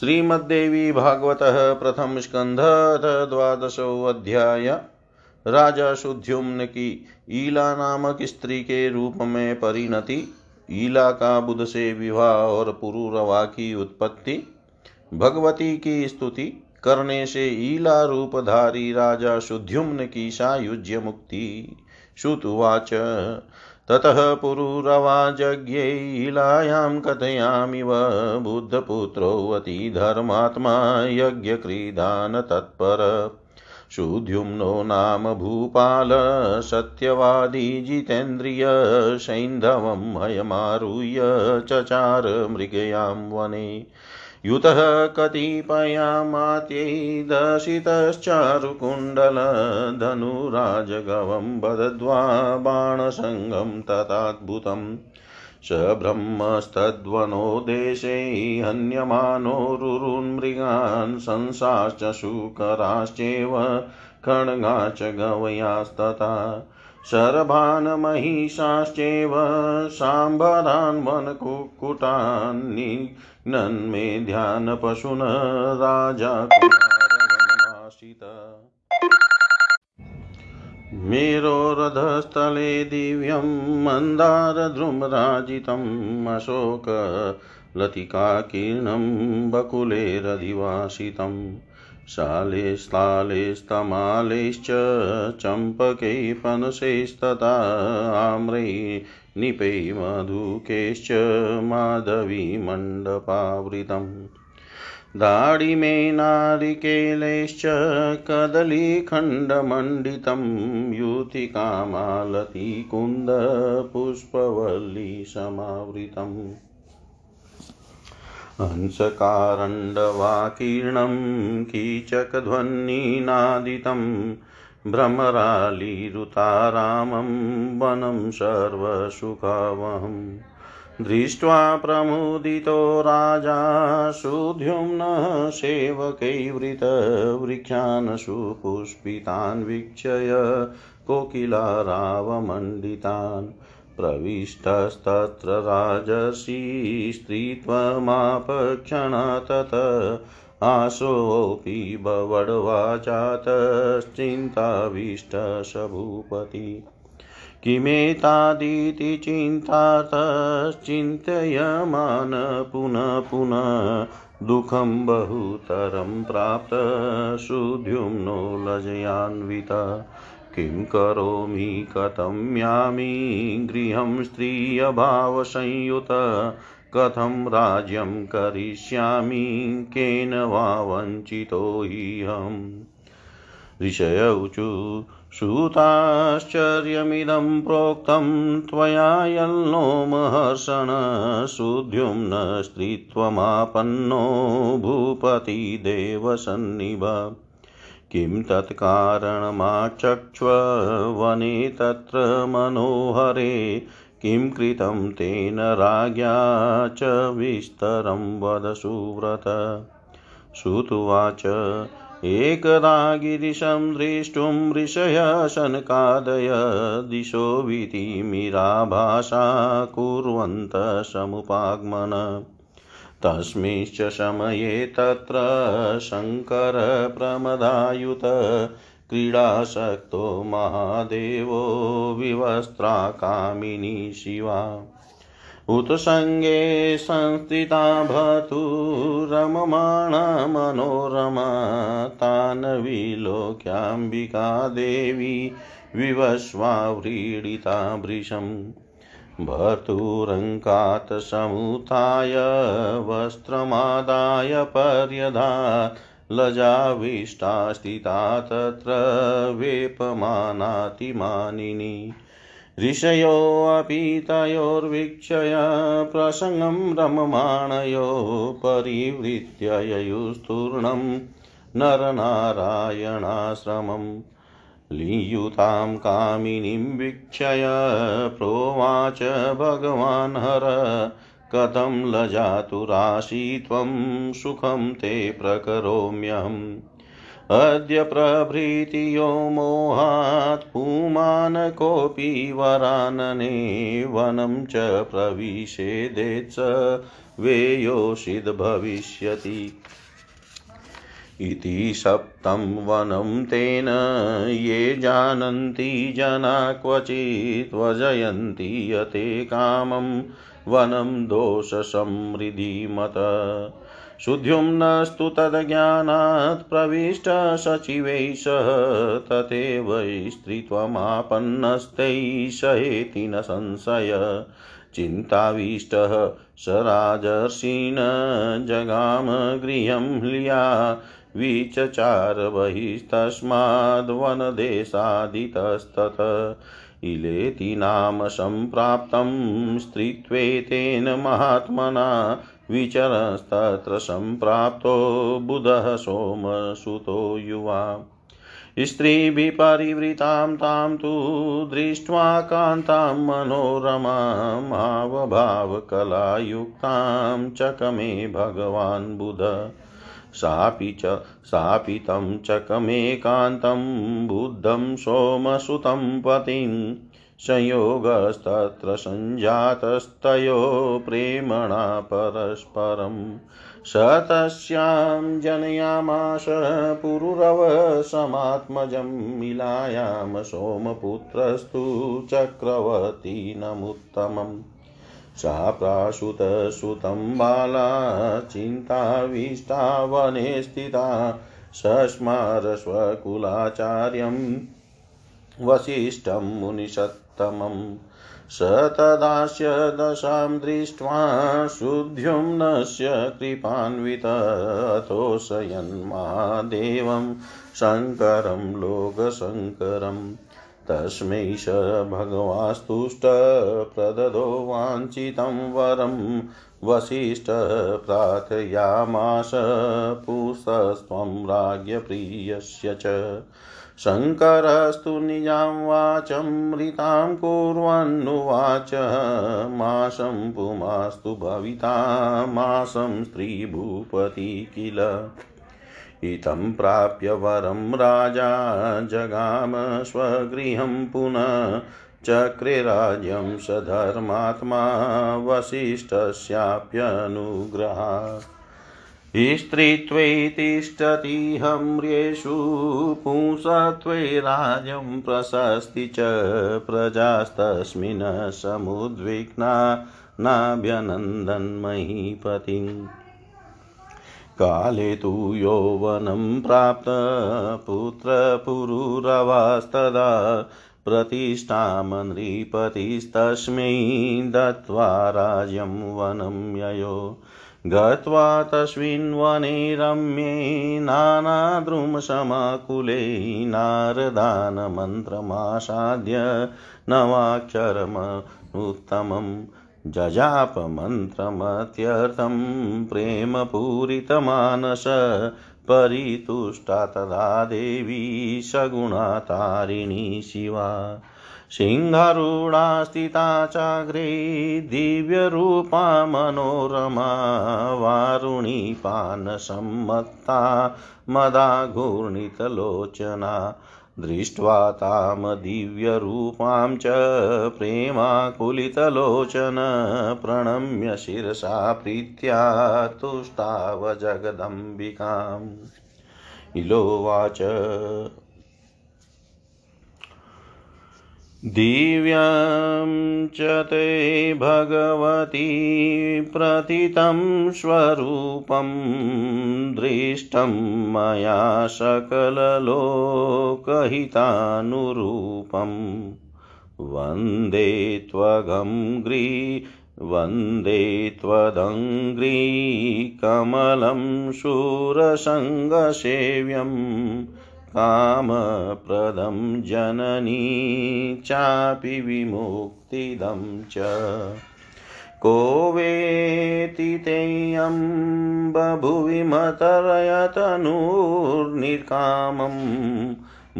श्रीमद्देवी भागवत प्रथम स्कंध द्वादशोऽध्याय राजा सुद्युम्न की ईला नामक स्त्री के रूप में परिणति, ईला का बुध से विवाह और पुरुरवा की उत्पत्ति, भगवती की स्तुति करने से ईला रूपधारी राजा सुद्युम्न की सायुज्य मुक्ति श्रुतुवाच ततः पुरुरवाजज्ञे इलायां कथयामिव बुद्धपुत्रोऽवति धर्मात्मा यज्ञक्रीडान तत्पर शुद्युम्नो नाम भूपाल, सत्यवादी जितेन्द्रिय, सैन्धवं हयमारुह्य चचार मृगयां वने। युतः कतिपयामात्यै दशितश्चारुकुण्डलधनुराजगवं बदद्वा बाणसङ्गं तथाद्भुतम् स ब्रह्मस्तद्वनो देशे हन्यमानो रुरुन्मृगान् संसाश्च शूकराश्चेव खड्गा च गवयास्तथा शरभान् महिषाश्चेव साम्बरान् वनकुक्कुटान् नन्मे ध्यानपशुन राजा कुमारवनमाशित मेरोरधस्थले दिव्यं मन्दारद्रुमराजितम् अशोकलतिकाकीर्णं बकुलेरधिवासितम् शालेस्तालेस्तमालेश्च चम्पकै पनसैस्तथा आम्रै निपै मधुकैश्च माधवीमण्डपावृतम्। दाडिमे नारिकेलैश्च कदलीखण्डमण्डितं युतिकामालतीकुन्दपुष्पवल्लीसमावृतम्। हंसकारण्डवाकीर्णं कीचकध्वनिनादितं भ्रमरालीरुतारामं वनं सर्वसुखवहम् दृष्ट्वा प्रमुदितो राजा सुद्युम्नः सेवकैवृतवृक्षान् सुपुष्पितान् वीक्षय कोकिलारावमण्डितान्। प्रविष्टस्तत्र राजसी स्त्रीत्वमापक्षण तत। आशोऽपि बवड्वाजातश्चिन्ताभीष्टसभूपति किमेतादिति चिन्तार्थश्चिन्तयमान पुनः पुनः दुःखं बहुतरं प्राप्त सुद्युम्नो लजयान्वितः। किं करोमि, कथं यामि गृहं स्त्रियभावसंयुत, कथं राज्यं करिष्यामि, केन वा वञ्चितो ह्यहम् ऋषय ऊचु श्रुताश्चर्यमिदं प्रोक्तं, त्वया यल्नो महर्षण सुद्युम्न स्त्रीत्वमापन्नो भूपतिदेवसन्निभ किं तत्कारणमाचक्ष्ववने तत्र मनोहरे? किं कृतं तेन राज्ञा च विस्तरं वद सुव्रत? श्रुतुवाच एकदा गिरिशं द्रष्टुं ऋषय शनकादय दिशो वीतिमिराभाषा कुर्वन्तः समुपागमन। तस्मिंश्च समये तत्र शङ्करप्रमदायुत क्रीडासक्तो महादेवो विवस्त्राकामिनी शिवा। उत्सङ्गे संस्थिता भतु रममाणा मनोरमा तान् विलोक्याम्बिका देवी विवस्वा व्रीडिता वृषम् भर्तुरङ्कात् समुत्थाय वस्त्रमादाय पर्यधात् लजाविष्टा स्थिता तत्र वेपमानातिमानिनी ऋषयोऽपि तयोर्वीक्षय प्रसङ्गं रममाणयो परिवृत्य नरनारायणाश्रमम्। लीयुतां कामिनीं वीक्षय प्रोवाच भगवान् हर। कथं लजातु राशि त्वं सुखं ते प्रकरोम्यहम्। अद्य प्रभृति यो मोहात् पुमान् कोऽपि वरानने वनं च प्रविशेदेत्स। वेयोषिद्भविष्यति इति सप्तं वनं तेन ये जानन्ति जना क्वचित् वजयन्ति यते कामं वनं दोषसमृद्धिमत शुद्ध्युम्नस्तु तद्ज्ञानात् प्रविष्टसचिवैः सह तथैव स्त्रीत्वमापन्नस्तैः सहेति न संशय। चिन्ताविष्टः स राजर्षिण जगाम गृहं ह्लिया विचचार बहिस्तस्माद्वनदेशादितस्तत इलेति नाम सम्प्राप्तं स्त्रीत्वेतेन महात्मना विचरस्तत्र सम्प्राप्तो बुधः सोमसुतो युवा। स्त्रीभिः परिवृतां तां तु दृष्ट्वा कान्तां मनोरमावभावकलायुक्तां चकमे भगवान् बुध। सापि च सापि तं चकमेकान्तं बुद्धं सोमसुतं पतिं संयोगस्तत्र सञ्जातस्तयो प्रेमणा परस्परम् स तस्यां जनयामाश पुरुरवसमात्मजं मिलायाम सोमपुत्रस्तु चक्रवर्तीनमुत्तमम्। सा प्रासुतसुतं बाला चिन्ताविष्टा वने स्थिता सस्मार स्वकुलाचार्यं वसिष्ठं मुनिषत्तमम् स तदास्य दशां दृष्ट्वा शुद्ध्युम्नस्य कृपान्विततोषयन्मादेवं शङ्करं लोकशङ्करम् तस्मै स भगवास्तुष्ट प्रददो वाञ्छितं वरं वसिष्ठ प्रार्थयामास पुषस्त्वं राज्ञप्रियस्य च। शङ्करस्तु निजां वाचमृतां कुर्वन्नुवाच। मासं पुमास्तु भविता स्त्रीभूपति किल। इतं प्राप्य वरं राजा जगाम स्वगृहं पुनः चक्रे राज्यं सधर्मात्मा वसिष्ठस्याप्यनुग्रहात् स्त्रीत्वे तिष्ठति हम्र्येषु पुंसत्वे राज्यं प्रशस्ति च प्रजास्तस्मिन् समुद्विग्ना नाभ्यनन्दन्महीपतिम् काले तु यौवनं प्राप्त पुत्रपुरुरवास्तदा प्रतिष्ठां नृपतिस्तस्मै दत्त्वा राज्यं वनं ययो। गत्वा तस्मिन् वने रम्ये नानाद्रुमसमाकुले नारदानमन्त्रमासाद्य नवाक्षरमुत्तमम् जजापमन्त्रमत्यर्थं प्रेमपूरितमानस परितुष्टा तदा देवी सगुणा तारिणी शिवा। सिंहरूढा स्थिता चाग्रे दिव्यरूपा मनोरमा वारुणी पानसम्मत्ता मदाघूर्णितलोचना दृष्ट्वा तां दिव्यरूपां च प्रेमाकुलितलोचन प्रणम्य शिरसा प्रीत्या तुष्टाव जगदम्बिकाम्। इलोवाच दिव्यं च ते भगवती प्रतितं स्वरूपं दृष्टं मया सकललोकहितानुरूपं। वंदे त्वगं ग्री, वंदे त्वदङ्घ्रीकमलं शूरसङ्गसेव्यम्। कामप्रदं जननी चापि विमुक्तिदं च। को वेति तेयं बभुवि मतरयतनुर्निकामं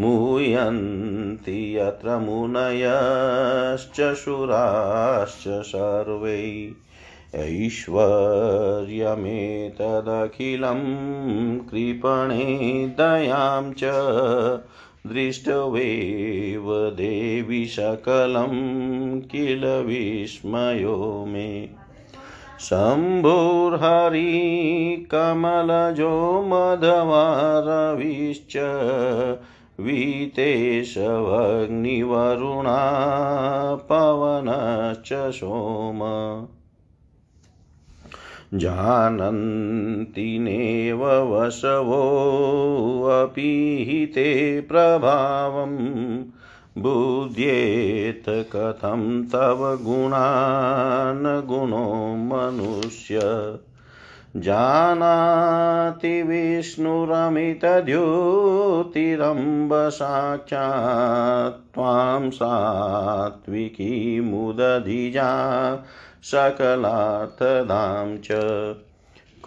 मुह्यन्ति यत्र मुनयश्च शूराश्च सर्वै। ऐश्वर्यमेतदखिलं कृपणे दयां च दृष्टवेव देवि सकलं किल विस्मयो मे। शम्भुर्हरिकमलजो मधवारविश्च वीतेशवग्निवरुणा पवनश्च सोम। जानन्ति नेव वसवोऽपि हि ते प्रभावम् बुध्येत कथं तव गुणान् गुणो मनुष्य। जानाति विष्णुरमितद्योतिरम्ब साक्षात् त्वां सात्विकी मुदधिजा सकलार्थदां च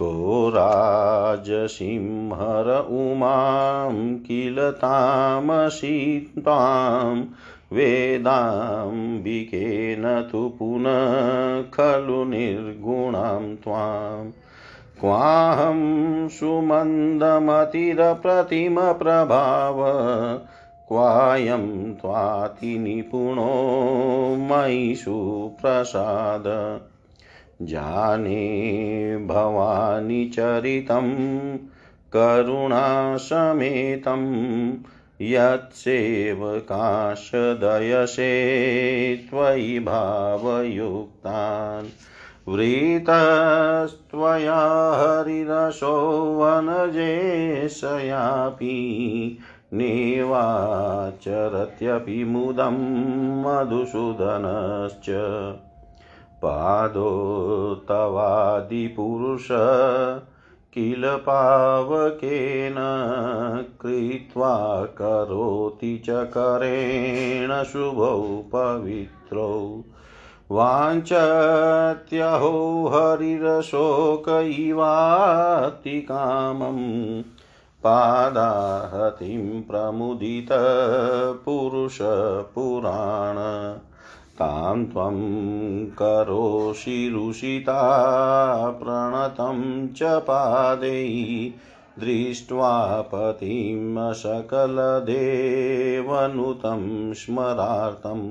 को राजसिंहर उमां किल तामसि त्वां वेदाम्बिकेन तु पुनः खलु निर्गुणां त्वाम् क्वाहं सुमन्दमतिरप्रतिमप्रभाव क्वायं त्वातिनिपुणो मयि सुप्रसाद जाने भवानि चरितं करुणासमेतं यत्सेवकाशदयसे त्वयि भावयुक्तान्। वृतस्त्वया हरिरसो वनजेशयापि नेवाचरत्यपि मुदं मधुसूदनश्च पादो तवादिपुरुष किल पावकेन कृत्वा करोति च करेण शुभौ पवित्रौ वाञ्छत्यहो हरिरशोक इवातिकामम् पादाहतिं प्रमुदितपुरुषपुराण तां त्वं करोषि प्रणतं च पादै दृष्ट्वा पतिं सकलदेवनुतं स्मरार्थम्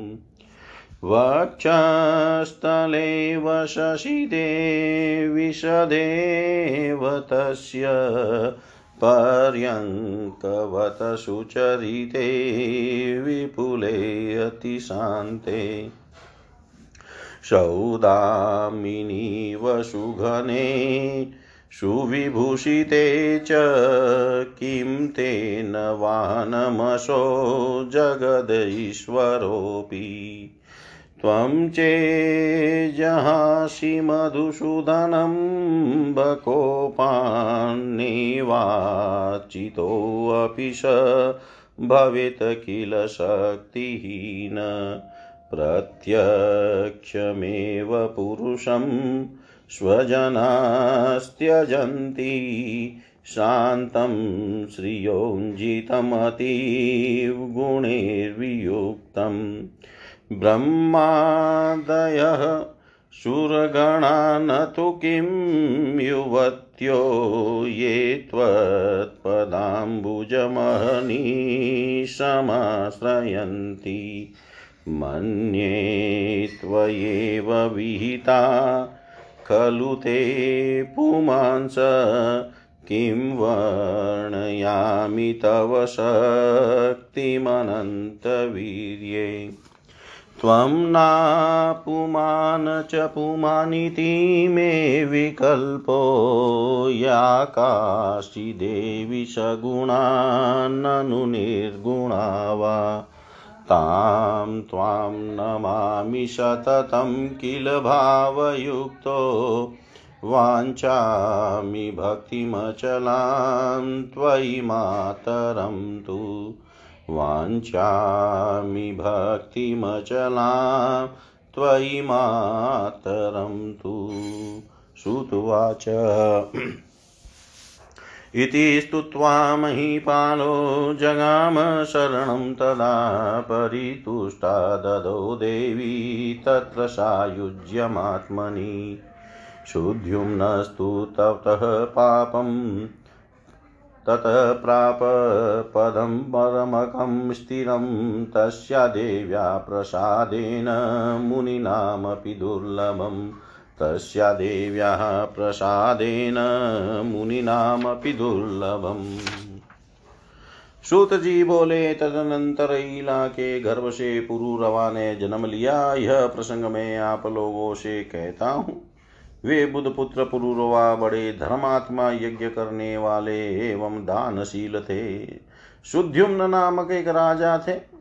वक्षस्थले वशसिते विशदेव तस्य पर्यङ्कवत सुचरिते विपुले अतिशान्ते। सौदामिनीव सुघने सुविभूषिते च किं तेन वानमसो जगदीश्वरोऽपि। त्वं चेजहासि मधुसूदनं बकोपान्निवाचितोऽपि स भवेत् किल शक्तिहीन। प्रत्यक्षमेव पुरुषं स्वजनास्त्यजन्ति शान्तं श्रियोञ्जितमतीव ब्रह्मादयः सुरगणा न तु किं युवत्यो ये त्वत्पदाम्बुजमहनीशमाश्रयन्ति। मन्ये त्वयेव विहिता खलु ते पुमांस। किं वर्णयामि तव शक्तिमनन्तवीर्ये। त्वं नापुमान् च पुमानिति मे विकल्पो या काशी देवि सगुणान्ननु निर्गुणा वा। तां त्वां नमामि सततं किल भावयुक्तो। वाञ्छामि भक्तिमचलां त्वयि मातरं तु। वाञ्छामि भक्तिमचलां त्वयि मातरं तु श्रुत्वाच इति स्तुत्वा महीपालो जगाम शरणं तदा परितुष्टा ददौ देवी तत्र सायुज्यमात्मनि। क्षुद्युम्नस्तु ततः पापम् ततः प्राप पदं परमकं स्थिरं तस्या देव्या प्रसादेन मुनीनामपि दुर्लभम् तस्या देव्याः प्रसादेन मुनीनामपि दुर्लभम्। सूत जी बोले, तदनंतर ईला के गर्भ से पुरुरवा ने जन्म लिया। यह प्रसंग में आप लोगों से कहता हूँ। वे बुद्ध पुत्र पुरुरवा बड़े धर्मात्मा यज्ञ करने वाले एवं दानशील थे। शुद्युम्न नामक एक राजा थे।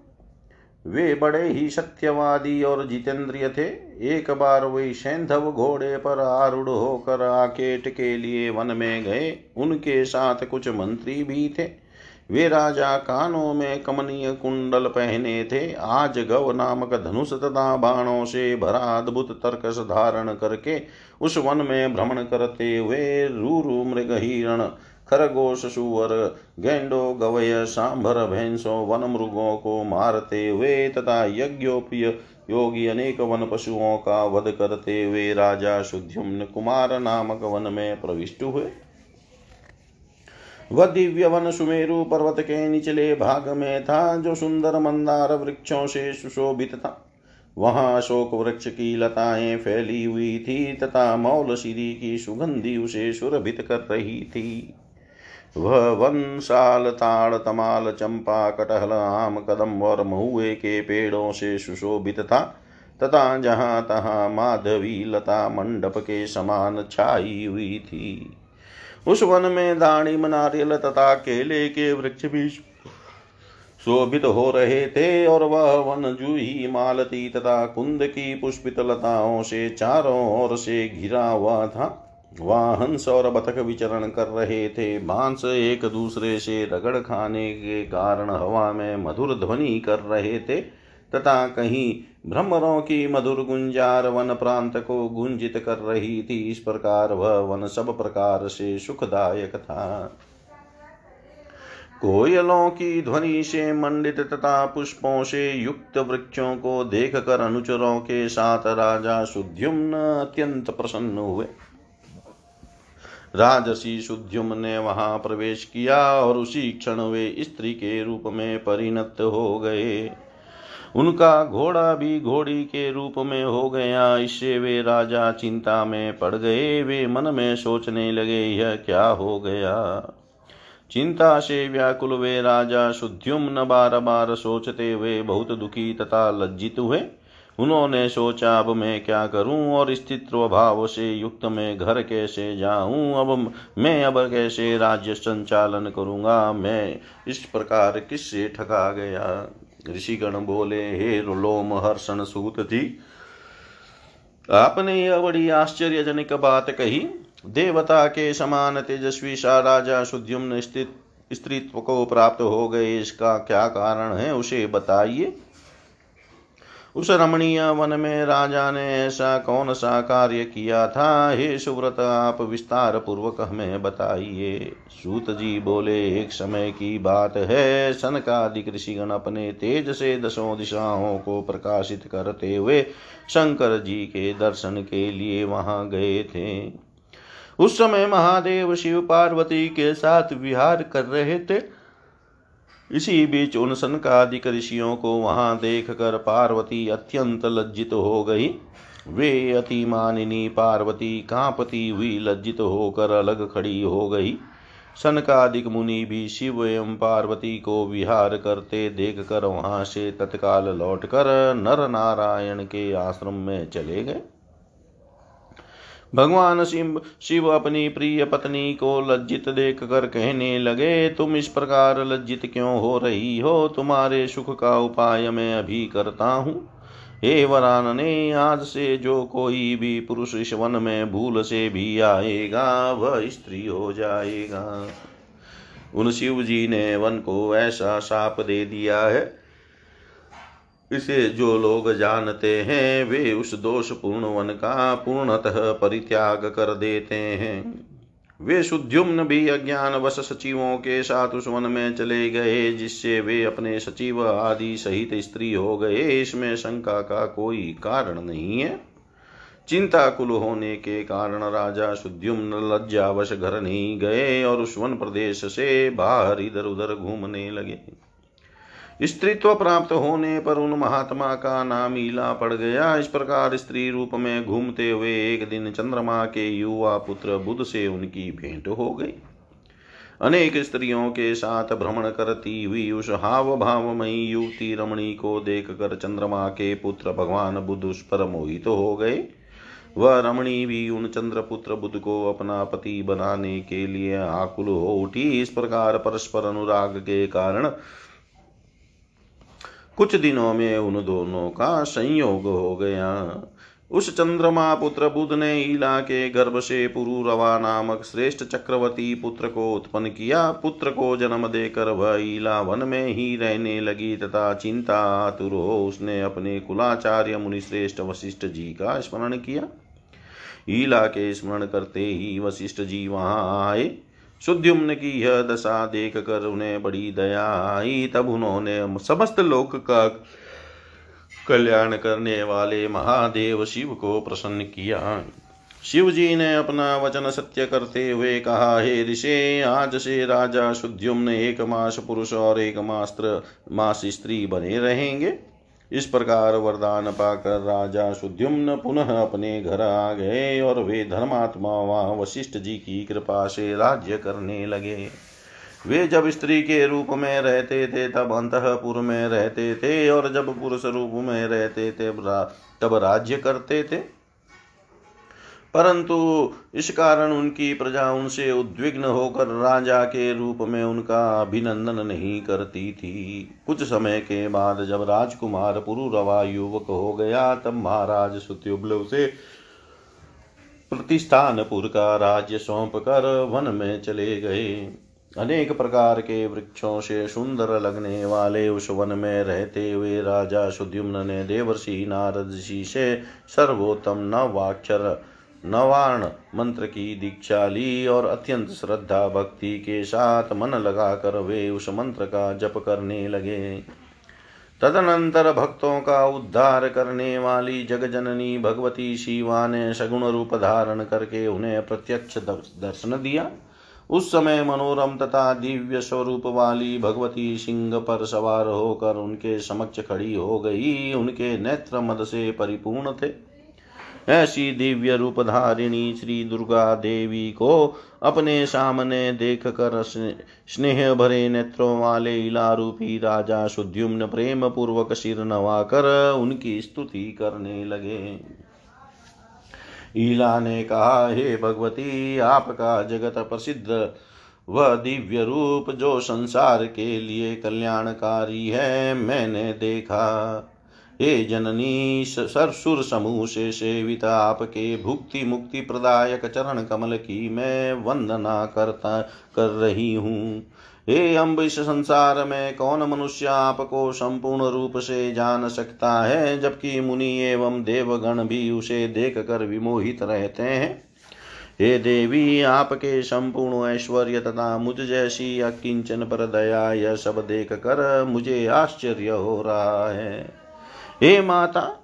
वे बड़े ही सत्यवादी और जितेंद्रिय थे। एक बार वे सैंधव घोड़े पर आरूढ़ होकर आकेट के लिए वन में गए। उनके साथ कुछ मंत्री भी थे। वे राजा कानों में कमनीय कुंडल पहने थे। आज गव नामक धनुष तथा बाणों से भरा अद्भुत तर्कस धारण करके उस वन में भ्रमण करते हुए रूरु मृग हिरण खरगोश सुवर गेंडो, गवय, सांभर, भैंसों, वन मृगों को मारते हुए तथा यज्ञोपय योगी अनेक वन पशुओं का वध करते हुए राजा शुद्युम्न कुमार नामक वन में प्रविष्ट हुए। वह दिव्य वन सुमेरु पर्वत के निचले भाग में था, जो सुंदर मंदार वृक्षों से सुशोभित था। वहाँ अशोक वृक्ष की लताएँ फैली हुई थी तथा मौल सिरी की सुगंधि उसे सुरभित कर रही थी। वह वन साल ताड़ तमाल चंपा कटहल आम कदम और महुए के पेड़ों से सुशोभित था तथा जहाँ तहाँ माधवी लता मंडप के समान छाई हुई थी। उस वन में दाणिम नारियल तथा केले के वृक्ष भी शोभित हो रहे थे और वह वन जूही मालती तथा कुंद की पुष्पित लताओं से चारों ओर से घिरा हुआ था। वहाँ हंस और बतख विचरण कर रहे थे। बाँस एक दूसरे से रगड़ खाने के कारण हवा में मधुर ध्वनि कर रहे थे तथा कहीं भ्रमरों की मधुर गुंजार वन प्रांत को गुंजित कर रही थी। इस प्रकार वह वन सब प्रकार से सुखदायक था। कोयलों की ध्वनि से मंडित तथा पुष्पों से युक्त वृक्षों को देख कर अनुचरों के साथ राजा सुद्युम्न अत्यंत प्रसन्न हुए। राजसी सुद्युम ने वहाँ प्रवेश किया और उसी क्षण वे स्त्री के रूप में परिणत हो गए। उनका घोड़ा भी घोड़ी के रूप में हो गया। इससे वे राजा चिंता में पड़ गए। वे मन में सोचने लगे, यह क्या हो गया? चिंता से व्याकुल वे राजा शुद्युम्न बार बार सोचते हुए, बहुत दुखी तथा लज्जित हुए। उन्होंने सोचा, अब मैं क्या करूँ और स्थित्व भाव से युक्त मैं घर कैसे जाऊँ? अब मैं अब कैसे राज्य संचालन करूँगा? मैं इस प्रकार किससे ठगा गया? ऋषिगण बोले, हे लोम हर्षण सूत थी आपने यह बड़ी आश्चर्यजनक बात कही। देवता के समान तेजस्वी सा राजा सुद्युम्न स्थित स्त्रीत्व को प्राप्त हो गए। इसका क्या कारण है, उसे बताइए। उस रमणीय वन में राजा ने ऐसा कौन सा कार्य किया था? हे सुव्रत, आप विस्तार पूर्वक हमें बताइए। सूत जी बोले, एक समय की बात है। सन सनकादिक ऋषिगण अपने तेज से दसों दिशाओं को प्रकाशित करते हुए शंकर जी के दर्शन के लिए वहाँ गए थे। उस समय महादेव शिव पार्वती के साथ विहार कर रहे थे। इसी बीच उन सनकादिक ऋषियों को वहाँ देख कर पार्वती अत्यंत लज्जित हो गई। वे अति मानिनी पार्वती कांपती हुई लज्जित होकर अलग खड़ी हो गई। सनकादिक मुनि भी शिव एवं पार्वती को विहार करते देख कर वहाँ से तत्काल लौटकर नर नारायण के आश्रम में चले गए। भगवान शिव शिव अपनी प्रिय पत्नी को लज्जित देख कर कहने लगे, तुम इस प्रकार लज्जित क्यों हो रही हो? तुम्हारे सुख का उपाय मैं अभी करता हूँ। हे वरान ने आज से जो कोई भी पुरुष इस वन में भूल से भी आएगा, वह स्त्री हो जाएगा। उन शिव जी ने वन को ऐसा साप दे दिया है इसे जो लोग जानते हैं, वे उस दोष पूर्ण वन का पूर्णतः परित्याग कर देते हैं। वे शुद्युम्न भी अज्ञान वश सचिवों के साथ उस वन में चले गए, जिससे वे अपने सचिव आदि सहित स्त्री हो गए। इसमें शंका का कोई कारण नहीं है। चिंता कुल होने के कारण राजा सुद्युम्न लज्जावश घर नहीं गए और उस वन प्रदेश से बाहर इधर उधर घूमने लगे। स्त्रीत्व प्राप्त होने पर उन महात्मा का नाम ईला पड़ गया। इस प्रकार स्त्री रूप में घूमते हुए एक दिन चंद्रमा के युवा पुत्र बुद्ध से उनकी भेंट हो गई। अनेक स्त्रियों के साथ भ्रमण करती हुई उस हाव भावमयी युवती रमणी को देख कर चंद्रमा के पुत्र भगवान बुद्ध उस पर मोहित तो हो गए। वह रमणी भी उन चंद्रपुत्र बुद्ध को अपना पति बनाने के लिए आकुल हो उठी। इस प्रकार परस्पर अनुराग के कारण कुछ दिनों में उन दोनों का संयोग हो गया। उस चंद्रमा पुत्र बुध ने ईला के गर्भ से पुरुरवा नामक श्रेष्ठ चक्रवर्ती पुत्र को उत्पन्न किया। पुत्र को जन्म देकर वह ईला वन में ही रहने लगी तथा चिंता आतुर हो उसने अपने कुलाचार्य मुनिश्रेष्ठ वशिष्ठ जी का स्मरण किया। ईला के स्मरण करते ही वशिष्ठ जी वहाँ आए। शुद्युम्न की यह दशा देख कर उन्हें बड़ी दया आई। तब उन्होंने समस्त लोक का कल्याण करने वाले महादेव शिव को प्रसन्न किया। शिव जी ने अपना वचन सत्य करते हुए कहा, हे ऋषे, आज से राजा शुद्युम्न एक मास पुरुष और एक मास्त्र, मास स्त्री बने रहेंगे। इस प्रकार वरदान पाकर राजा सुद्युम्न पुनः अपने घर आ गए और वे धर्मात्मा व वशिष्ठ जी की कृपा से राज्य करने लगे। वे जब स्त्री के रूप में रहते थे, तब अंतपुर में रहते थे और जब पुरुष रूप में रहते थे तब राज्य करते थे। परंतु इस कारण उनकी प्रजा उनसे उद्विग्न होकर राजा के रूप में उनका अभिनंदन नहीं करती थी। कुछ समय के बाद जब राजकुमार पुरुरवा युवक हो गया, तब महाराज सुत्युबल उसे प्रतिष्ठानपुर का राज्य सौंप कर वन में चले गए। अनेक प्रकार के वृक्षों से सुंदर लगने वाले उस वन में रहते हुए राजा सुद्युम्न ने देवर्षि नारद जी से सर्वोत्तम नवाक्षर नवार्ण मंत्र की दीक्षा ली और अत्यंत श्रद्धा भक्ति के साथ मन लगाकर वे उस मंत्र का जप करने लगे। तदनंतर भक्तों का उद्धार करने वाली जगजननी भगवती शिवा ने सगुण रूप धारण करके उन्हें प्रत्यक्ष दर्शन दिया। उस समय मनोरम तथा दिव्य स्वरूप वाली भगवती सिंह पर सवार होकर उनके समक्ष खड़ी हो गई। उनके नेत्र मद से परिपूर्ण थे। ऐसी दिव्य रूप धारिणी श्री दुर्गा देवी को अपने सामने देख कर स्नेह भरे नेत्रों वाले इला रूपी राजा सुद्युम्न प्रेम पूर्वक सिर नवाकर उनकी स्तुति करने लगे। ईला ने कहा, हे भगवती, आपका जगत प्रसिद्ध। वह दिव्य रूप जो संसार के लिए कल्याणकारी है, मैंने देखा। हे जननी सरसुर समूह से सेवित आपके भुक्ति मुक्ति प्रदायक चरण कमल की मैं वंदना करता, कर रही हूँ। हे अम्ब, इस संसार में कौन मनुष्य आपको संपूर्ण रूप से जान सकता है, जबकि मुनि एवं देवगण भी उसे देख कर विमोहित रहते हैं? हे देवी, आपके संपूर्ण ऐश्वर्य तथा मुझ जैसी अकिंचन पर दया, यह सब देख कर मुझे आश्चर्य हो रहा है। हे माता,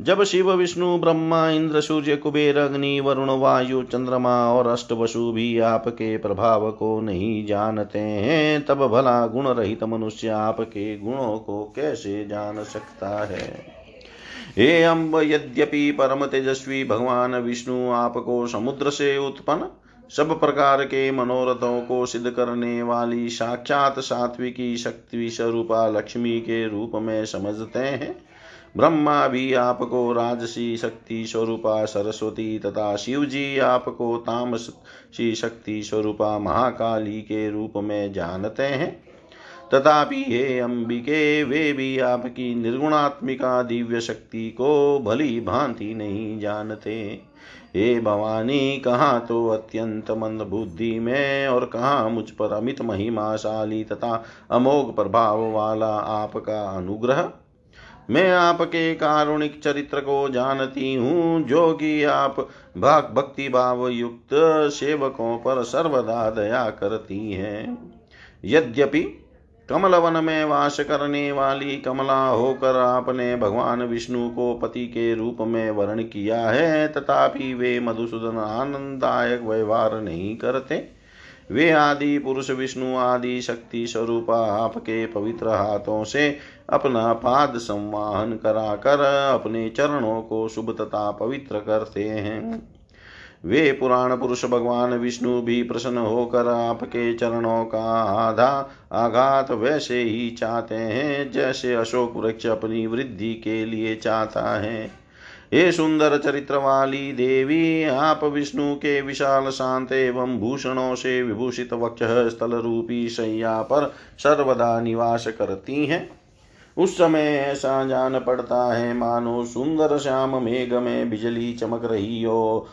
जब शिव, विष्णु, ब्रह्मा, इंद्र, सूर्य, कुबेर, अग्नि, वरुण, वायु, चंद्रमा और अष्टवसु भी आपके प्रभाव को नहीं जानते हैं, तब भला गुण रहित मनुष्य आपके गुणों को कैसे जान सकता है? हे अम्ब यद्यपि परम तेजस्वी भगवान विष्णु आपको समुद्र से उत्पन्न, सब प्रकार के मनोरथों को सिद्ध करने वाली साक्षात सात्विकी शक्ति स्वरूपा लक्ष्मी के रूप में समझते हैं ब्रह्मा भी आपको राजसी शक्ति स्वरूपा सरस्वती तथा शिव जी आपको तामसी शक्ति स्वरूपा महाकाली के रूप में जानते हैं। तथापि हे अंबिके, वे भी आपकी निर्गुणात्मिका दिव्य शक्ति को भली भांति नहीं जानते। हे भवानी, कहाँ तो अत्यंत मंद बुद्धि में और कहाँ मुझ पर अमित महिमाशाली तथा अमोघ प्रभाव वाला आपका अनुग्रह। मैं आपके कारुणिक चरित्र को जानती हूँ, जो कि आप भाग भक्ति भाव युक्त सेवकों पर सर्वदा दया करती हैं। यद्यपि कमल वन में वास करने वाली कमला होकर आपने भगवान विष्णु को पति के रूप में वर्ण किया है, तथापि वे मधुसूदन आनंददायक व्यवहार नहीं करते। वे आदि पुरुष विष्णु आदि शक्ति स्वरूप आपके पवित्र हाथों से अपना पाद संवाहन करा कर अपने चरणों को शुभ तथा पवित्र करते हैं। वे पुराण पुरुष भगवान विष्णु भी प्रसन्न होकर आपके चरणों का आधा आघात वैसे ही चाहते हैं, जैसे अशोक वृक्ष अपनी वृद्धि के लिए चाहता है। हे सुंदर चरित्र वाली देवी, आप विष्णु के विशाल शांत एवं भूषणों से विभूषित वक्ष स्थल रूपी शैया पर सर्वदा निवास करती हैं। उस समय ऐसा जान पड़ता है, मानो सुंदर श्याम मेघ में बिजली चमक रही हो।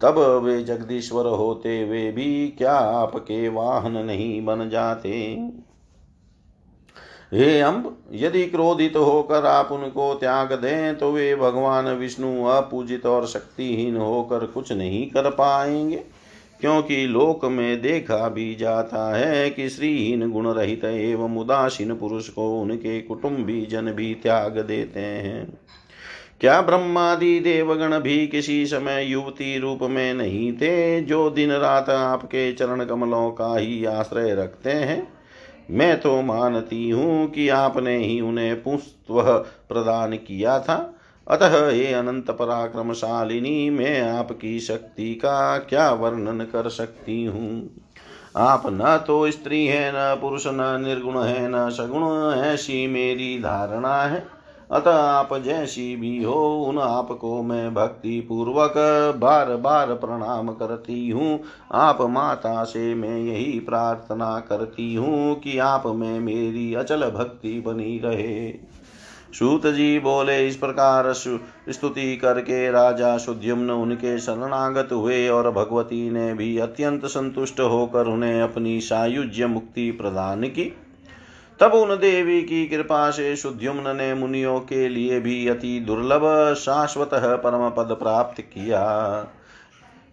तब वे जगदीश्वर होते, वे भी क्या आपके वाहन नहीं बन जाते। हे अम्ब यदि क्रोधित होकर आप उनको त्याग दें तो वे भगवान विष्णु, अपूजित और शक्तिहीन होकर कुछ नहीं कर पाएँगे। क्योंकि लोक में देखा भी जाता है कि श्रीहीन गुण रहित एवं उदासीन पुरुष को उनके कुटुंबी जन भी त्याग देते हैं। क्या ब्रह्मादि देवगण भी किसी समय युवती रूप में नहीं थे, जो दिन रात आपके चरण कमलों का ही आश्रय रखते हैं? मैं तो मानती हूँ कि आपने ही उन्हें पुष्व प्रदान किया था। अतः हे अनंत पराक्रमशालिनी, मैं आपकी शक्ति का क्या वर्णन कर सकती हूँ? आप न तो स्त्री है, न पुरुष, न निर्गुण है, न सगुण, ऐसी मेरी धारणा है। अतः आप जैसी भी हो, उन आपको मैं भक्ति पूर्वक बार बार प्रणाम करती हूँ। आप माता से मैं यही प्रार्थना करती हूँ कि आप में मेरी अचल भक्ति बनी रहे। सूत जी बोले, इस प्रकार स्तुति करके राजा सुद्युम्न उनके शरणागत हुए और भगवती ने भी अत्यंत संतुष्ट होकर उन्हें अपनी सायुज्य मुक्ति प्रदान की। तब उन देवी की कृपा से शुद्युम्न ने मुनियों के लिए भी अति दुर्लभ शाश्वत परम पद प्राप्त किया।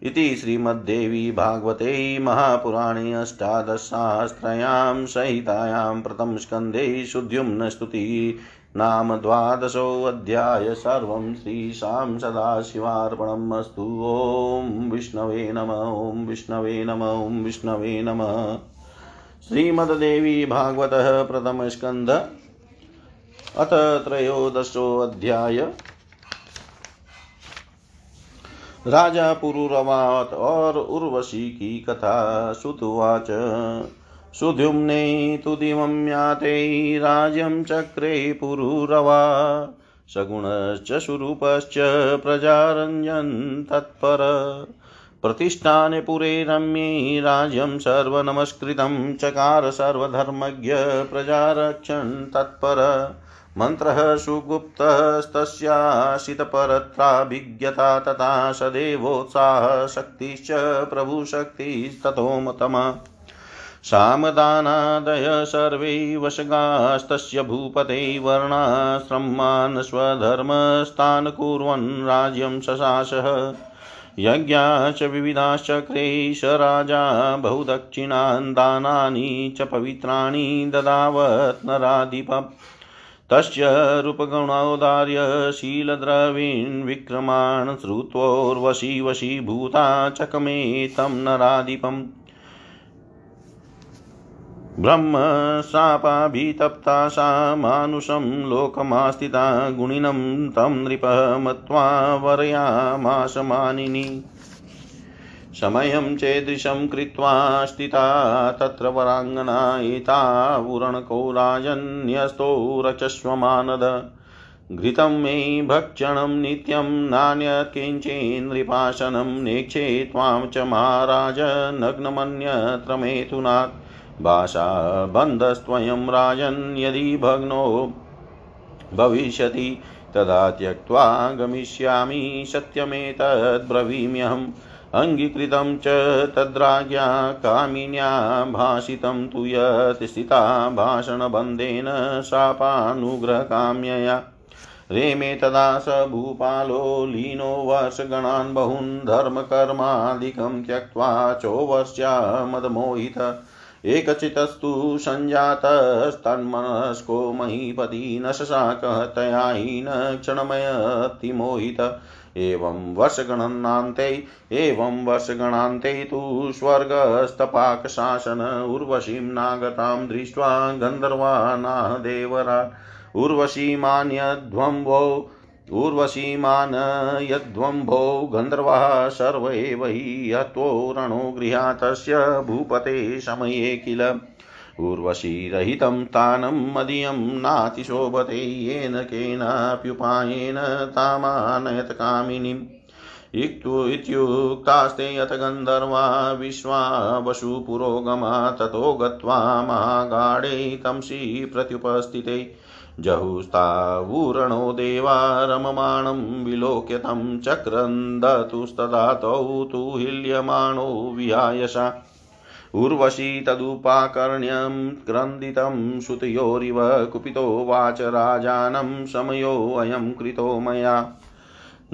इति श्रीमद्देवी भागवते महापुराणे अष्टादशसहस्रयां संहितायां प्रथमस्कन्धे शुद्युम्नस्तुति नाम द्वादशोऽध्याय सर्वं श्रीशां सदाशिवार्पणम् अस्तु। ॐ विष्णवे नम, ॐ विष्णवे नम, ॐ विष्णवे नमः। श्रीमद्देवी भागवत प्रथम स्कंद अथ त्रयोदशोऽध्याय राजा पुरुरवात और उर्वशी की कथा सुतुवाच सुद्युम्ने तु दिवं याते राज्यं चक्रे पुरुरवा। सगुणश्च स्वरूपश्च प्रजारञ्जन् तत्पर। प्रतिष्ठाने पुरे रम्ये राज्यं सर्वनमस्कृतं, चकार सर्वधर्मज्ञ प्रजारक्षन् तत्पर। मन्त्रः सुगुप्तस्तस्याशितपरत्राभिज्ञता तथा सदेवोत्साहः शक्तिश्च प्रभुशक्तिस्ततो मतमा सामदानादय सर्वे वशगास्तस्य भूपते वर्णाश्रमान् स्वधर्मस्तान् कुर्वन् राज्यं शशासः यज्ञाश्च विविधाश्चक्रे राजा बहुदक्षिणान् दानानि च पवित्राणि ददावत् नराधिप। तस्य रूपगुणौदार्यशीलद्रवीन् विक्रमान् श्रुत्वोर्वशी वशीभूता चकमे तं नराधिपम्। ब्रह्मशापाभितप्ता सा मानुषं लोकमास्थिता गुणिनं तं नृपः मत्वा वरयामाश मानिनी समयं चेदृशं कृत्वा स्थिता तत्र वराङ्गना एतावुरणको राजन्यस्तो रचस्व मानद घृतं मे भक्षणं नित्यं नान्यत् किञ्चिन्नृपाशनं नेक्षे त्वां च महाराज नग्नमन्यत्र मेथुनात्। भाषाबन्धस्त्वयं राजन् यदि भग्नो भविष्यति तदा त्यक्त्वा गमिष्यामि सत्यमेतद्ब्रवीम्यहम्। अङ्गीकृतं च तद्राज्ञा कामिन्या भाषितं तु यत् स्थिता भाषणबन्धेन शापानुग्रहकाम्यया रेमे तदा स भूपालो लीनो वर्षगणान् बहून् धर्मकर्मादिकं त्यक्त्वा चोवर्ष्या मदमोहित। एकचितस्तु सञ्जातस्तन्मनस्को महीपति न शशाकः तया हीन क्षणमयतिमोहित एवं वर्षगणनान्ते, एवं वर्षगणान्ते तु स्वर्गस्तपाकशासन उर्वशीं नागतां दृष्ट्वा गन्धर्वा नाह देवरा उर्वशीमान्यध्वम्भो उर्वशीमान् यद्वम्भो गन्धर्वः सर्व एव हि हत्वो रणो गृहातस्य भूपते समये किल। उर्वशीरहितं स्थानं मदीयं नातिशोभते येन केनाप्युपायेन तामानयत कामिनीम् इत्युक्तास्ते यत गन्धर्वा विश्वा वसुपुरोगमा ततो गत्वा महागाढे तंसि प्रत्युपस्थिते। जहुस्तावूरणो देवा रममाणं विलोक्य तं चक्रन्दतुस्तदा तु हिल्यमाणो विहायसा उर्वशी तदुपाकर्ण्यं क्रन्दितं श्रुतयोरिव कुपितो वाच राजानं समयोऽयं कृतो मया।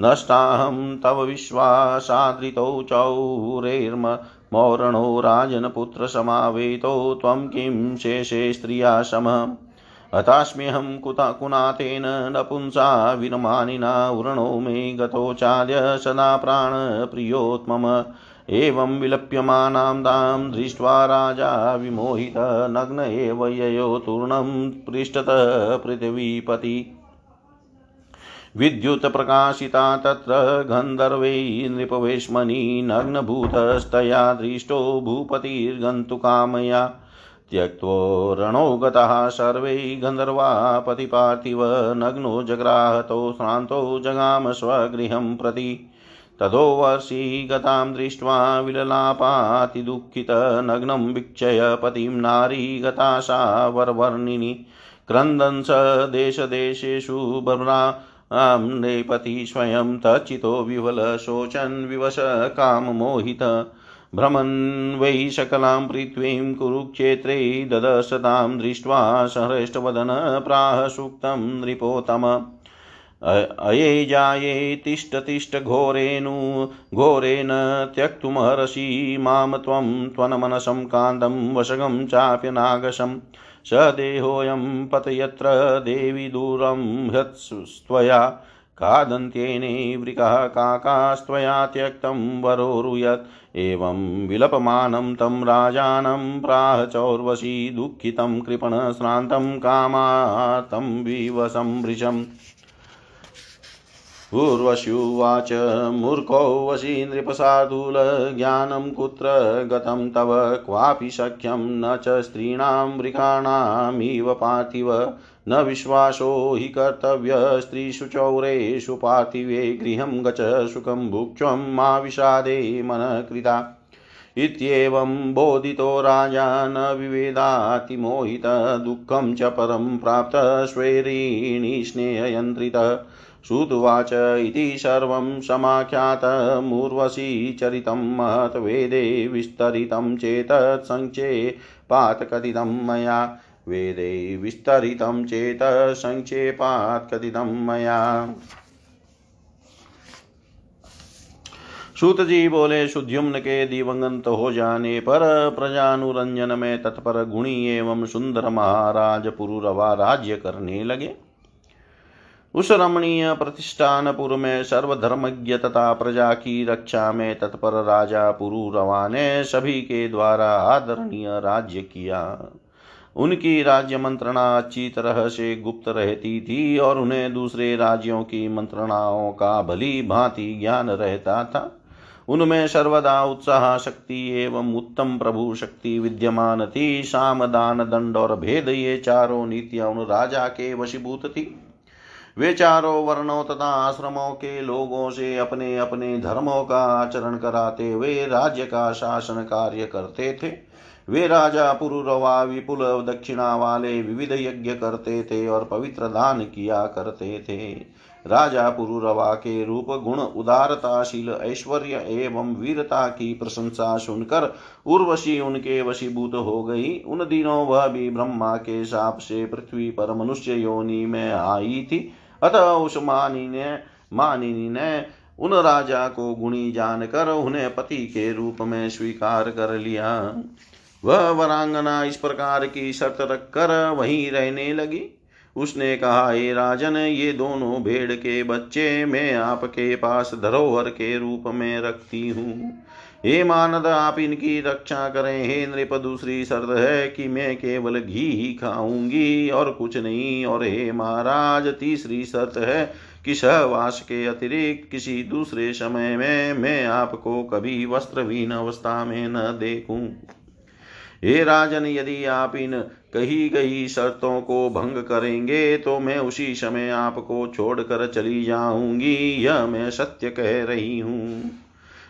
नष्टाहं तव विश्वासादृतौ चौरेर्म मौरणो राजनपुत्रसमावेतो त्वं किं शेषे स्त्रिया समः हतास्म्यहं कुता कुनातेन नपुंसा विरमानिना उरणो मे गतो चाद्य सदा प्राणप्रियोत्मम एवं विलप्यमानां तां दृष्ट्वा राजा विमोहित नग्न एव ययो तूर्णं पृष्ठतः पृथिवीपति। विद्युत्प्रकाशिता तत्र गन्धर्वै नृपवेश्मनि नग्नभूतस्तया दृष्टो भूपतिर्गन्तुकामया। त्यक्त्वो गतः सर्वै गन्धर्वा पतिपार्थिव नग्नो जग्राहतो श्रान्तो जगाम स्वगृहं प्रति। ततो वर्षी गतां दृष्ट्वा विललापातिदुःखितनग्नं वीक्षय पतिं नारी गता सा वरवर्णिनि। क्रन्दन् स देशदेशेषु बभ्रा नेपति स्वयं तच्चितो विवल शोचन् विवश काममोहित। भ्रमन् वै सकलां पृथ्वीं कुरुक्षेत्रे ददशतां दृष्ट्वा सहृष्टवदन प्राह सूक्तं नृपोतम अये जाये तिष्ठ तिष्ठ घोरेनु घोरेण त्यक्तुमर्हसि माँ त्वं त्वन्मनसं कान्तं वशगं चाप्यनागशं स देहोऽयं पतयत्र देवि दूरं ह्यत्स्त्वया खादन्त्येने वृकः काकास्त्वया त्यक्तं वरोरुयत् एवं विलपमानं तं राजानं प्राह चौर्वशी दुःखितं कृपणश्रान्तं कामातं विवशं भृशम् उर्वश्युवाच वशी नृपसाधुलज्ञानं कुत्र गतं तव क्वापि शक्यं न च स्त्रीणां वृकाणामिव पार्थिव न विश्वासो हि कर्तव्य स्त्रीषु चौरेषु पार्थिवे गृहं गच सुखं भुक्ष्वं मा विषादे मनकृता। इत्येवं बोधितो राजा न विवेदातिमोहित दुःखं च परं प्राप्त स्वैरीणि स्नेहयन्त्रितः। श्रुत्वाच इति सर्वं समाख्यातमूर्वशी चरितं महत् वेदे विस्तरितं चेतत् सङ्क्षेपात् कथितं मया। वेदे विस्तरितं चेत संक्षेपात् कथितं मया। सूत जी बोले सुद्युम्न के दिवंगत हो जाने पर प्रजानुरंजन में तत्पर गुणी एवं सुंदर महाराज पुरुरवा राज्य करने लगे। उस रमणीय प्रतिष्ठानपुर में सर्वधर्मज्ञ तथा प्रजा की रक्षा में तत्पर राजा पुरुरवा ने सभी के द्वारा आदरणीय राज्य किया। उनकी राज्य मंत्रणा अच्छी तरह से गुप्त रहती थी और उन्हें दूसरे राज्यों की मंत्रणाओं का भली भांति ज्ञान रहता था। उनमें सर्वदा उत्साह शक्ति एवं उत्तम प्रभु शक्ति विद्यमान थी। साम, दान, दंड और भेद, ये चारों नीतियाँ उन राजा के वशीभूत थी। वे चारों वर्णों तथा आश्रमों के लोगों से अपने अपने धर्मों का आचरण कराते हुए राज्य का शासन कार्य करते थे। वे राजा पुरुरवा, विपुल दक्षिणा वाले विविध यज्ञ करते थे और पवित्र दान किया करते थे। राजा पुरुरवा के रूप, गुण, उदारताशील, ऐश्वर्य एवं वीरता की प्रशंसा सुनकर उर्वशी उनके वशीभूत हो गई। उन दिनों वह भी ब्रह्मा के साप से पृथ्वी पर मनुष्य योनि में आई थी। अतः उस मानी ने मानिनी ने उन राजा को गुणी जानकर उन्हें पति के रूप में स्वीकार कर लिया। वह वरांगना इस प्रकार की शर्त रखकर वहीं रहने लगी। उसने कहा, हे राजन, ये दोनों भेड़ के बच्चे मैं आपके पास धरोहर के रूप में रखती हूँ। हे मानद, आप इनकी रक्षा करें। हे नृप दूसरी शर्त है कि मैं केवल घी ही खाऊँगी और कुछ नहीं। और हे महाराज, तीसरी शर्त है कि सहवास के अतिरिक्त किसी दूसरे समय में मैं आपको कभी वस्त्रहीन अवस्था में न देखूँ। हे राजन, यदि आप इन कही गई शर्तों को भंग करेंगे तो मैं उसी समय आपको छोड़कर चली जाऊँगी। यह मैं सत्य कह रही हूँ।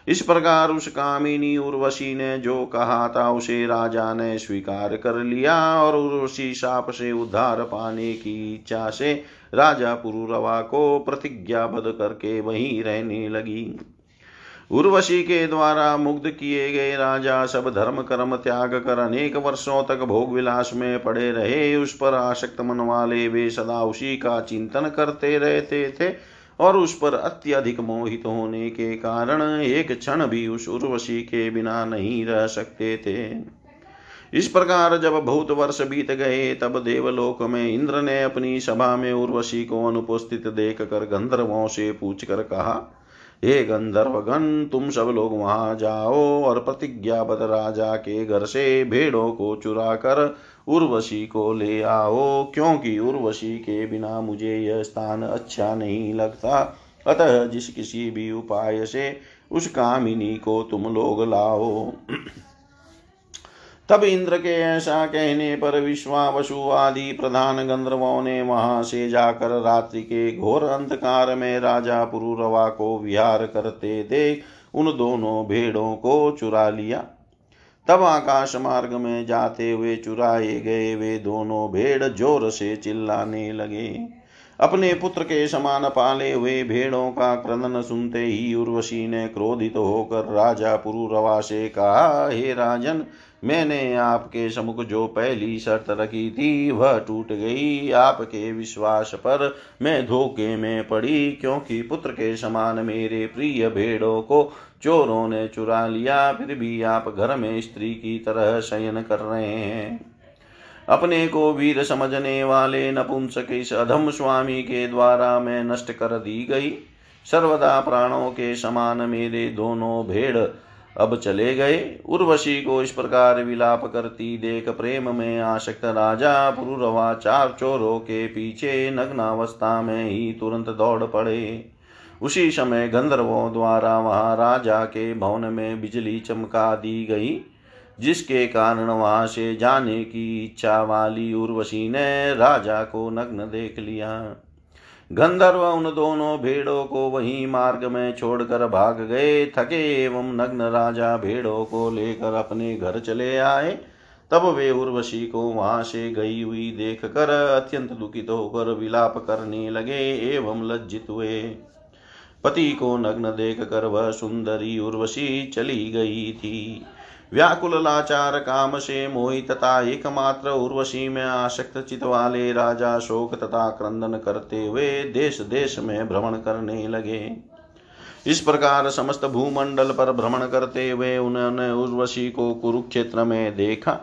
इस प्रकार उस कामिनी उर्वशी ने जो कहा था, उसे राजा ने स्वीकार कर लिया और उर्वशी साप से उद्धार पाने की इच्छा से राजा पुरुरवा को प्रतिज्ञाबद्ध करके वहीं रहने लगी। उर्वशी के द्वारा मुग्ध किए गए राजा सब धर्म, कर्म, त्याग कर अनेक वर्षों तक भोग विलास में पड़े रहे। उस पर आसक्त मन वाले वे सदा उसी का चिंतन करते रहते थे और उस पर अत्यधिक मोहित होने के कारण एक क्षण भी उस उर्वशी के बिना नहीं रह सकते थे। इस प्रकार जब बहुत वर्ष बीत गए, तब देवलोक में इंद्र ने अपनी सभा में उर्वशी को अनुपस्थित देख कर गंधर्वों से पूछ कर कहा हे गंधर्वगण तुम सब लोग वहाँ जाओ और प्रतिज्ञाबद्ध राजा के घर से भेड़ों को चुरा कर उर्वशी को ले आओ, क्योंकि उर्वशी के बिना मुझे यह स्थान अच्छा नहीं लगता। अतः जिस किसी भी उपाय से उस कामिनी को तुम लोग लाओ। तब इंद्र के ऐसा कहने पर विश्वावसु आदि प्रधान गंधर्वों ने वहाँ से जाकर रात्रि के घोर अंधकार में राजा पुरुरवा को विहार करते देख उन दोनों भेड़ों को चुरा लिया। तब आकाश मार्ग में जाते हुए चुराए गए वे दोनों भेड़ ज़ोर से चिल्लाने लगे। अपने पुत्र के समान पाले हुए भेड़ों का क्रंदन सुनते ही उर्वशी ने क्रोधित होकर, राजा पुरुरवा से कहा, हे राजन, मैंने आपके समुख जो पहली शर्त रखी थी, वह टूट गई। आपके विश्वास पर मैं धोखे में पड़ी, क्योंकि पुत्र के समान मेरे प्रिय भेड़ों को चोरों ने चुरा लिया। फिर भी आप घर में स्त्री की तरह शयन कर रहे हैं। अपने को वीर समझने वाले नपुंसक इस अधम स्वामी के द्वारा मैं नष्ट कर दी गई। सर्वदा प्राणों के समान मेरे दोनों भेड़ अब चले गए। उर्वशी को इस प्रकार विलाप करती देख प्रेम में आशक्त राजा पुरुरवा चार चोरों के पीछे नग्नावस्था में ही तुरंत दौड़ पड़े। उसी समय गंधर्वों द्वारा वहाँ राजा के भवन में बिजली चमका दी गई। जिसके कारण वहाँ से जाने की इच्छा वाली उर्वशी ने राजा को नग्न देख लिया। गंधर्व उन दोनों भेड़ों को वहीं मार्ग में छोड़कर भाग गए। थके एवं नग्न राजा भेड़ों को लेकर अपने घर चले आए। तब वे उर्वशी को वहाँ से गई हुई देख कर अत्यंत दुखित होकर विलाप करने लगे एवं लज्जित हुए। पति को नग्न देख कर वह सुंदरी उर्वशी चली गई थी। व्याकुल लाचार काम से मोहित तथा एकमात्र उर्वशी में आसक्त चित वाले राजा शोक तथा क्रंदन करते हुए देश देश में भ्रमण करने लगे। इस प्रकार समस्त भूमंडल पर भ्रमण करते हुए उन्होंने उर्वशी को कुरुक्षेत्र में देखा।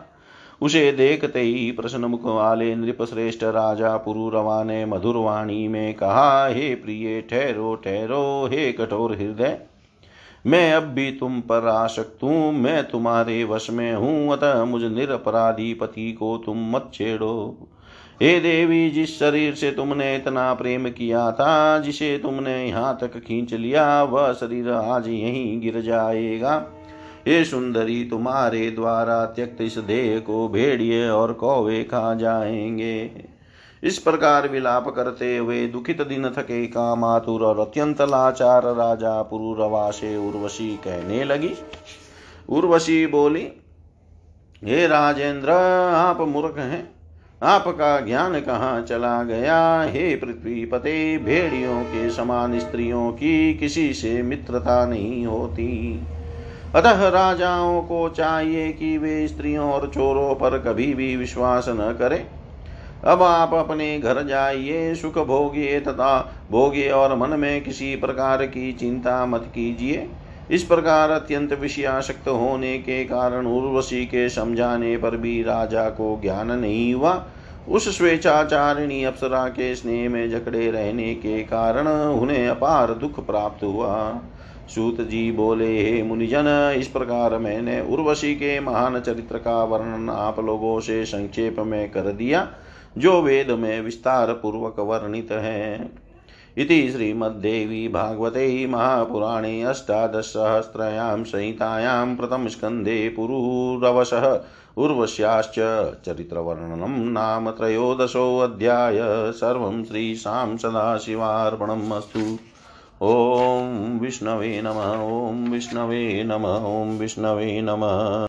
उसे देखते ही प्रश्न मुख वाले नृप श्रेष्ठ राजा पुरुरवा ने मधुरवाणी में कहा, हे प्रिय, ठहरो ठहरो, हे कठोर हृदय मैं अब भी तुम पर आसक्त हूँ, मैं तुम्हारे वश में हूँ, अतः मुझ निरपराधी पति को तुम मत छेड़ो। हे देवी, जिस शरीर से तुमने इतना प्रेम किया था, जिसे तुमने यहाँ तक खींच लिया, वह शरीर आज यहीं गिर जाएगा। हे सुंदरी, तुम्हारे द्वारा त्यक्त इस देह को भेड़िए और कौवे खा जाएँगे। इस प्रकार विलाप करते हुए दुखित दिन थके कामातुर और अत्यंत लाचार राजा पुरुरवा से उर्वशी कहने लगी। उर्वशी बोली, हे राजेंद्र, आप मूर्ख हैं। आपका ज्ञान कहाँ चला गया? हे पृथ्वी पते भेड़ियों के समान स्त्रियों की किसी से मित्रता नहीं होती। अतः राजाओं को चाहिए कि वे स्त्रियों और चोरों पर कभी भी विश्वास न करें। अब आप अपने घर जाइए, सुख भोगिए तथा भोगिए और मन में किसी प्रकार की चिंता मत कीजिए। इस प्रकार अत्यंत विषयाशक्त होने के कारण उर्वशी के समझाने पर भी राजा को ज्ञान नहीं हुआ। उस स्वेच्छाचारिणी अप्सरा के स्नेह में जकड़े रहने के कारण उन्हें अपार दुख प्राप्त हुआ। सूत जी बोले, हे मुनिजन, इस प्रकार मैंने उर्वशी के महान चरित्र का वर्णन आप लोगों से संक्षेप में कर दिया। जो वेद में विस्तार पूर्वक वर्णित है। इति श्रीमद्देवी भागवते महापुराणे अष्टादशसहस्रयां संहितायां प्रथमस्कन्धे पुरुरवशः उर्वश्याश्च चरित्रवर्णनं नाम त्रयोदशोऽध्याय। सर्वं श्रीशां सदाशिवार्पणम् अस्तु। ॐ विष्णवे नमः, ॐ विष्णवे नमः, ॐ विष्णवे नमः।